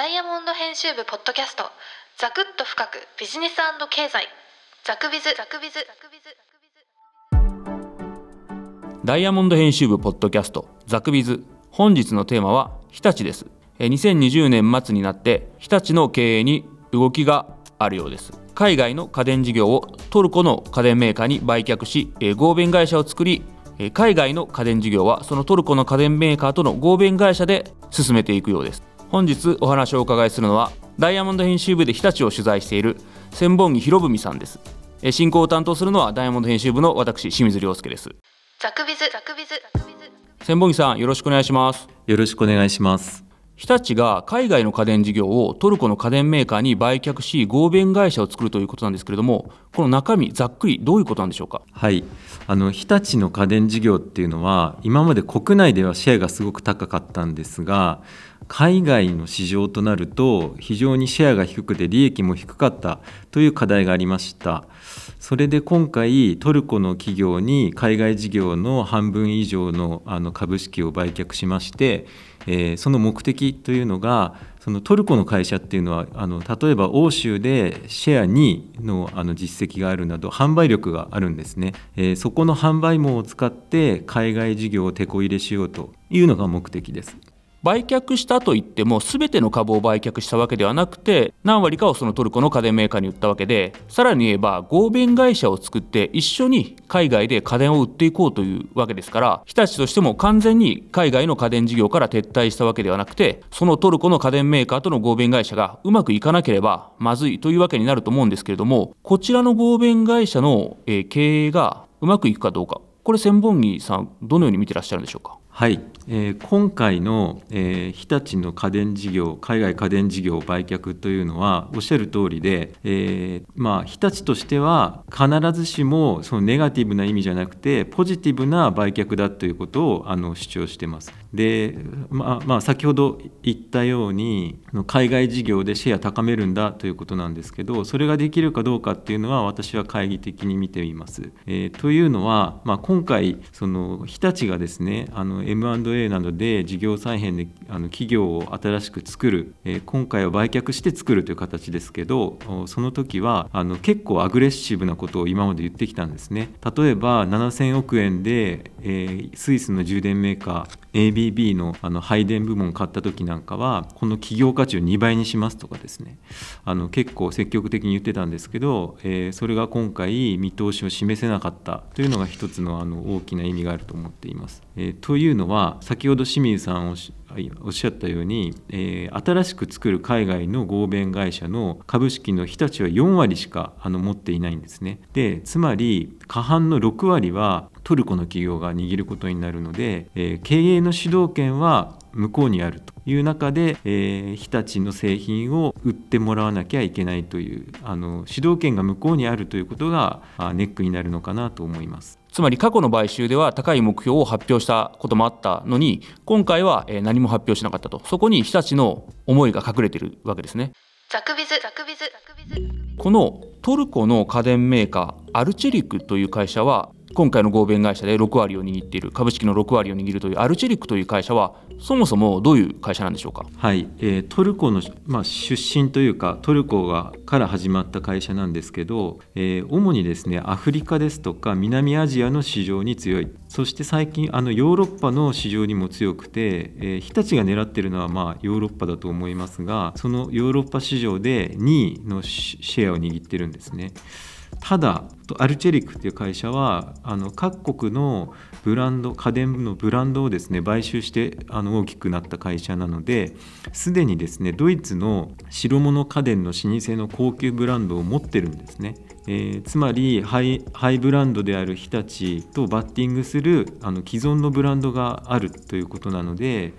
ダイヤモンド編集部ポッドキャストザクッと深くビジネス経済。ザクビズ。ザクビズ。ザクビズダイヤモンド編集部ポッドキャストザクビズ。本日のテーマは日立です。2020年末になって日立の経営に動きがあるようです。海外の家電事業をトルコの家電メーカーに売却し合弁会社を作り海外の家電事業はそのトルコの家電メーカーとの合弁会社で進めていくようです。本日お話をお伺いするのはダイヤモンド編集部で日立を取材している千本木博文さんです。えー進行を担当するのはダイヤモンド編集部の私清水亮介です。ザクビズザクビズザクビズ。千本木さんよろしくお願いします。よろしくお願いします。日立が海外の家電事業をトルコの家電メーカーに売却し合弁会社を作るということなんですけれどもこの中身ざっくりどういうことなんでしょうか？はい、あの日立の家電事業っていうのは今まで国内ではシェアがすごく高かったんですが海外の市場となると非常にシェアが低くて利益も低かったという課題がありました。それで今回トルコの企業に海外事業の半分以上のあの株式を売却しまして、えーその目的というのがそのトルコの会社っていうのはあの例えば欧州でシェア2のあの実績があるなど販売力があるんですね、えーそこの販売網を使って海外事業を手こ入れしようというのが目的です。売却したといっても全ての株を売却したわけではなくて何割かをそのトルコの家電メーカーに売ったわけでさらに言えば合弁会社を作って一緒に海外で家電を売っていこうというわけですから日立としても完全に海外の家電事業から撤退したわけではなくてそのトルコの家電メーカーとの合弁会社がうまくいかなければまずいというわけになると思うんですけれどもこちらの合弁会社の経営がうまくいくかどうかこれ千本木さんどのように見てらっしゃるんでしょうか？はい、えー今回の、えー日立の家電事業海外家電事業売却というのはおっしゃる通りで、えーまあ、日立としては必ずしもそのネガティブな意味じゃなくてポジティブな売却だということをあの主張してます。で、まあまあ、先ほど言ったように海外事業でシェア高めるんだということなんですけどそれができるかどうかっていうのは私は懐疑的に見ています。えというのは、まあ、今回その日立がですねあの M&A a などで事業再編であの企業を新しく作る、えー今回は売却して作るという形ですけどその時はあの結構アグレッシブなことを今まで言ってきたんですね。例えば7000億円で、えースイスの充電メーカー ABB のあの配電部門を買った時なんかはこの企業価値を2倍にしますとかですねあの結構積極的に言ってたんですけど、えーそれが今回見通しを示せなかったというのが一つのあの大きな意味があると思っています。えーというのは先ほど清水さんおっしはいおっしゃったように、えー新しく作る海外の合弁会社の株式の日立は4割しかあの持っていないんですね。でつまり過半の6割はトルコの企業が握ることになるので、えー経営の主導権は向こうにあるという中で、えー日立の製品を売ってもらわなきゃいけないというあの主導権が向こうにあるということがあネックになるのかなと思います。つまり過去の買収では高い目標を発表したこともあったのに今回はえー何も発表しなかったと。そこに日立の思いが隠れているわけですね。ザクビズザクビズザクビズ。このトルコの家電メーカーアルチェリクという会社は今回の合弁会社で6割を握っている株式の6割を握るというアルチェリックという会社はそもそもどういう会社なんでしょうか？はい、えートルコの、まあ、出身というかトルコがから始まった会社なんですけど、えー主にですねアフリカですとか南アジアの市場に強い。そして最近あのヨーロッパの市場にも強くて、えー日立が狙ってるのはまあヨーロッパだと思いますがそのヨーロッパ市場で2位のシシェアを握ってるんですね。ただアルチェリックという会社はあの各国のブランド家電のブランドをですね買収してあの大きくなった会社なのですでにですねドイツの白物家電の老舗の高級ブランドを持ってるんですね。えーつまりハイブランドである日立とバッティングするあの既存のブランドがあるということなので、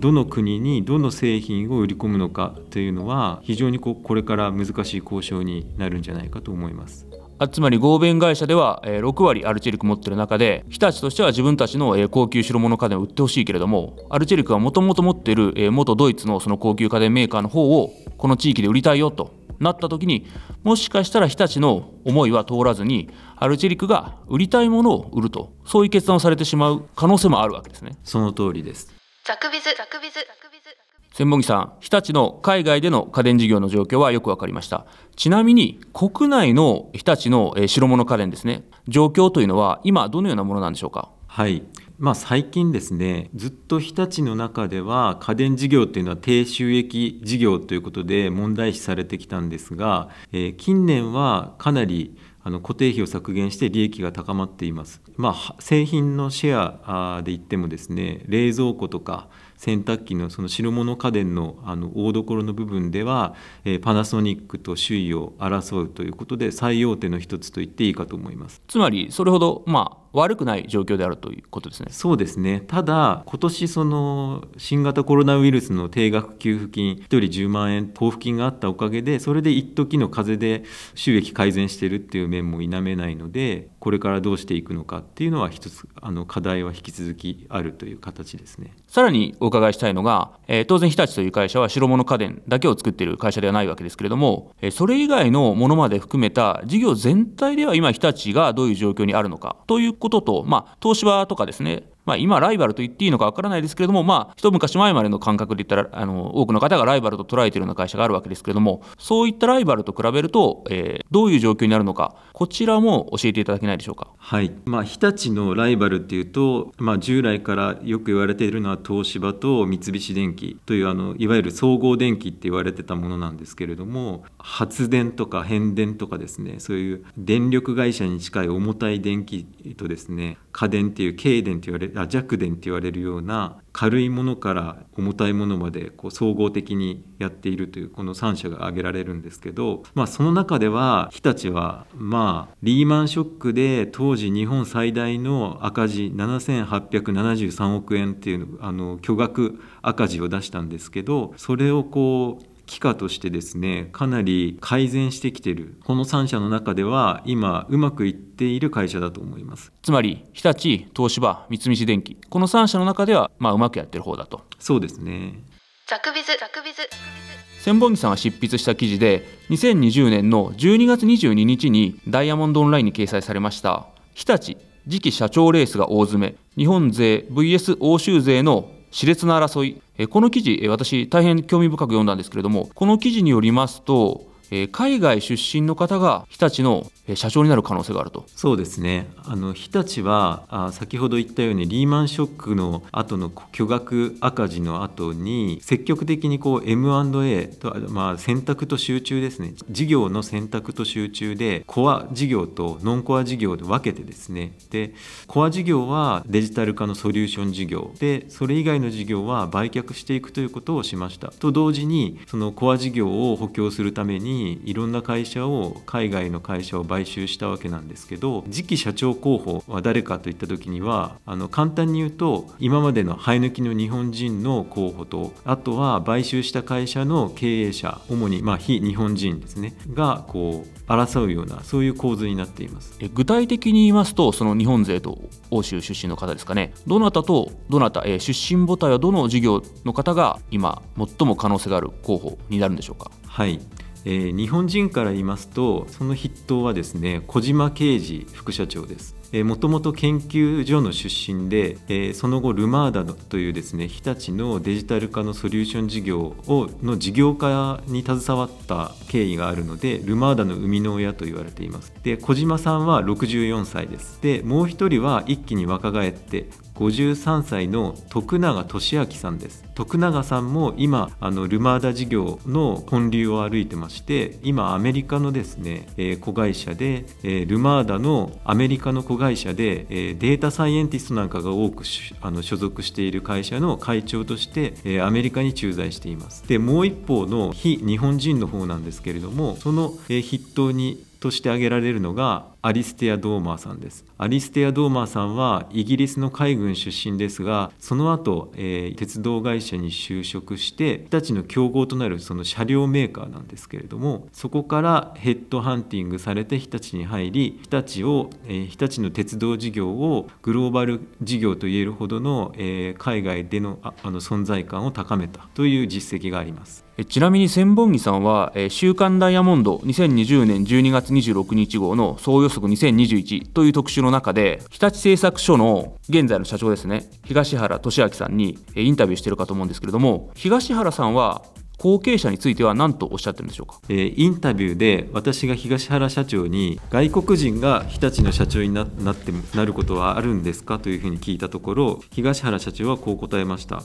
どの国にどの製品を売り込むのかというのは非常にこれから難しい交渉になるんじゃないかと思います。あつまり合弁会社ではえー6割アルチェリク持ってる中で日立としては自分たちのえー高級白物家電を売ってほしいけれどもアルチェリクはもともと持ってるえー元ドイツのその高級家電メーカーの方をこの地域で売りたいよとなった時にもしかしたら日立の思いは通らずにアルチェリクが売りたいものを売るとそういう決断をされてしまう可能性もあるわけですね。その通りです。ザクビズ。ザクビズ。ザクビズ。ザクビズ千本木さん日立の海外での家電事業の状況はよく分かりました。ちなみに国内の日立のえー白物家電ですね。状況というのは今どのようなものなんでしょうか？はい。まあ、最近ですねずっと日立の中では家電事業というのは低収益事業ということで問題視されてきたんですが、えー近年はかなりあの固定費を削減して利益が高まっています。まあ、製品のシェアで言ってもですね冷蔵庫とか洗濯機のその白物家電のあの大所の部分では、えーパナソニックと首位を争うということで最大手の一つと言っていいかと思います。つまりそれほどまあ悪くない状況であるということですねそうですねただ今年その新型コロナウイルスの定額給付金1人10万円交付金があったおかげでそれで一時の風で収益改善しているっていう面も否めないのでこれからどうしていくのかっていうのは一つあの課題は引き続きあるという形ですね。さらにお伺いしたいのが、えー当然日立という会社は白物家電だけを作っている会社ではないわけですけれども、えそれ以外のものまで含めた事業全体では今日立がどういう状況にあるのかということと、まあ、東芝とかですねまあ、今、ライバルと言っていいのかわからないですけれども、まあ、一昔前までの感覚で言ったらあの、多くの方がライバルと捉えているような会社があるわけですけれども、そういったライバルと比べると、えーどういう状況になるのか、こちらも教えていただけないでしょうか。はいまあ、日立のライバルっていうと、まあ、従来からよく言われているのは東芝と三菱電機というあのいわゆる総合電機って言われてたものなんですけれども発電とか変電とかですねそういう電力会社に近い重たい電気とですね家電っていう軽電って言われあ弱電って言われるような軽いものから重たいものまでこう総合的にやっているというこの3社が挙げられるんですけど、まあ、その中では日立はまあリーマンショックで当時日本最大の赤字7873億円っていうあの巨額赤字を出したんですけどそれをこう機価としてですねかなり改善してきている。この3社の中では今うまくいっている会社だと思います。つまり、日立、東芝、三菱電機、この3社の中では、まあ、うまくやってる方だと。そうですね。ザクビズ。ザクビズ。千本木さんが執筆した記事で2020年の12月22日にダイヤモンドオンラインに掲載されました日立次期社長レースが大詰め。日本勢 VS 欧州勢の熾烈な争い。この記事私大変興味深く読んだんですけれどもこの記事によりますとえー海外出身の方が日立の社長になる可能性があると。そうですね。あの日立はあ先ほど言ったようにリーマンショックの後の巨額赤字の後に積極的にこう M&A と、まあ、選択と集中ですね。事業の選択と集中でコア事業とノンコア事業で分けてですね。でコア事業はデジタル化のソリューション事業。でそれ以外の事業は売却していくということをしました。と同時にそのコア事業を補強するためにいろんな会社を海外の会社を買収したわけなんですけど次期社長候補は誰かといった時にはあの簡単に言うと今までの生え抜きの日本人の候補とあとは買収した会社の経営者主にまあ非日本人ですねがこう争うようなそういう構図になっています。え具体的に言いますとその日本勢と欧州出身の方ですかね。どなたとどなた、えー出身母体はどの事業の方が今最も可能性がある候補になるんでしょうか？はいえー日本人から言いますとその筆頭はですね小島啓二副社長です。もともと研究所の出身で、えーその後ルマーダというですね日立のデジタル化のソリューション事業をの事業化に携わった経緯があるのでルマーダの生みの親と言われています。で小島さんは64歳です。でもう一人は一気に若返って53歳の徳永俊明さんです。徳永さんも今あのルマーダ事業の本流を歩いてまして今アメリカのですね、えー子会社で、えールマーダのアメリカの子会社で、えーデータサイエンティストなんかが多くあの所属している会社の会長として、えーアメリカに駐在しています。でもう一方の非日本人の方なんですけれどもその、えー筆頭にとして挙げられるのがアリステア・ドーマーさんです。アリステア・ドーマーさんはイギリスの海軍出身ですがその後、えー鉄道会社に就職して日立の競合となるその車両メーカーなんですけれどもそこからヘッドハンティングされて日立に入り日立を、えー日立の鉄道事業をグローバル事業といえるほどの、えー海外でのああの存在感を高めたという実績があります。ちなみに千本木さんは「週刊ダイヤモンド」2020年12月26日号の総予測2021という特集の中で日立製作所の現在の社長ですね東原俊明さんにインタビューしてるかと思うんですけれども東原さんは後継者については何とおっしゃってるんでしょうか？えーインタビューで私が東原社長に外国人が日立の社長にななってなることはあるんですかというふうに聞いたところ東原社長はこう答えました、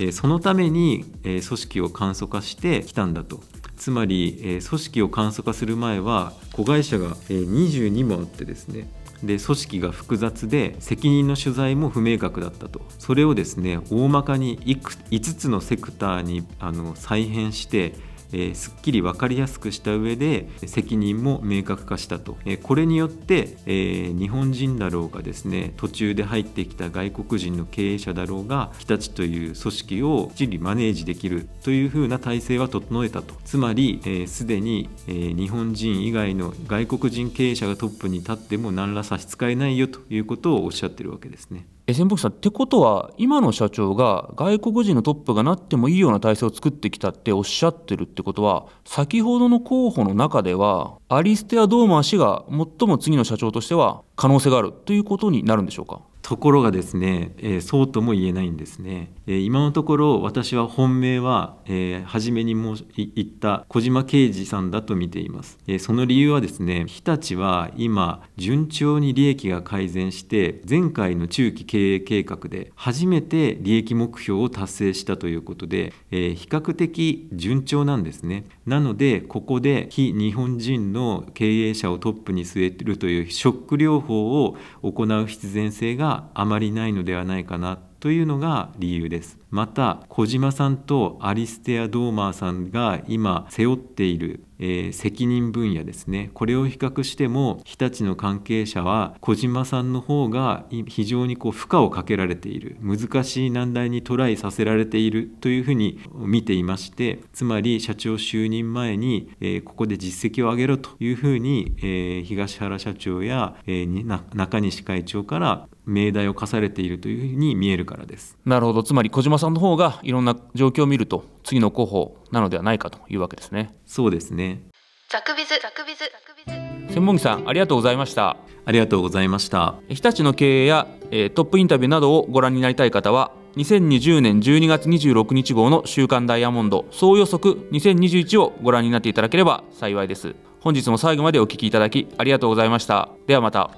えーそのために、えー組織を簡素化してきたんだと。つまり、えー組織を簡素化する前は子会社が、えー22もあってですねで組織が複雑で責任の所在も不明確だったと。それをですね大まかにいく5つのセクターにあの再編してえーすっきり分かりやすくした上で責任も明確化したと、えーこれによって、えー日本人だろうがですね途中で入ってきた外国人の経営者だろうが日立という組織をきっちりマネージできるというふうな体制は整えたとつまりすで、既に、えー日本人以外の外国人経営者がトップに立っても何ら差し支えないよということをおっしゃってるわけですね。え仙北さんってことは今の社長が外国人のトップがなってもいいような体制を作ってきたっておっしゃってるってことは先ほどの候補の中ではアリステア・ドーマー氏が最も次の社長としては可能性があるということになるんでしょうか？ところがですね、えーそうとも言えないんですね、えー今のところ私は本命は、えー初めにも言った小島啓二さんだと見ています、えその理由はですね日立は今順調に利益が改善して前回の中期経営計画で初めて利益目標を達成したということで、え比較的順調なんですね。なのでここで非日本人の経営者をトップに据えるというショック療法を行う必然性があまりないのではないかなというのが理由です。また小島さんとアリステア・ドーマーさんが今背負っている、えー責任分野ですね。これを比較しても日立の関係者は小島さんの方が非常にこう負荷をかけられている難しい難題にトライさせられているというふうに見ていましてつまり社長就任前に、えーここで実績を上げろというふうに、えー東原社長や、え中西会長から命題を課されているというふうに見えるからです。なるほど。つまり小島さんの方がいろんな状況を見ると次の候補なのではないかというわけですね。そうですね。ザクビズ。ザクビズ。ザクビズ。専門技さんありがとうございました。ありがとうございました。日立の経営や、えートップインタビューなどをご覧になりたい方は2020年12月26日号の週刊ダイヤモンド総予測2021をご覧になっていただければ幸いです。本日も最後までお聞きいただきありがとうございました。ではまた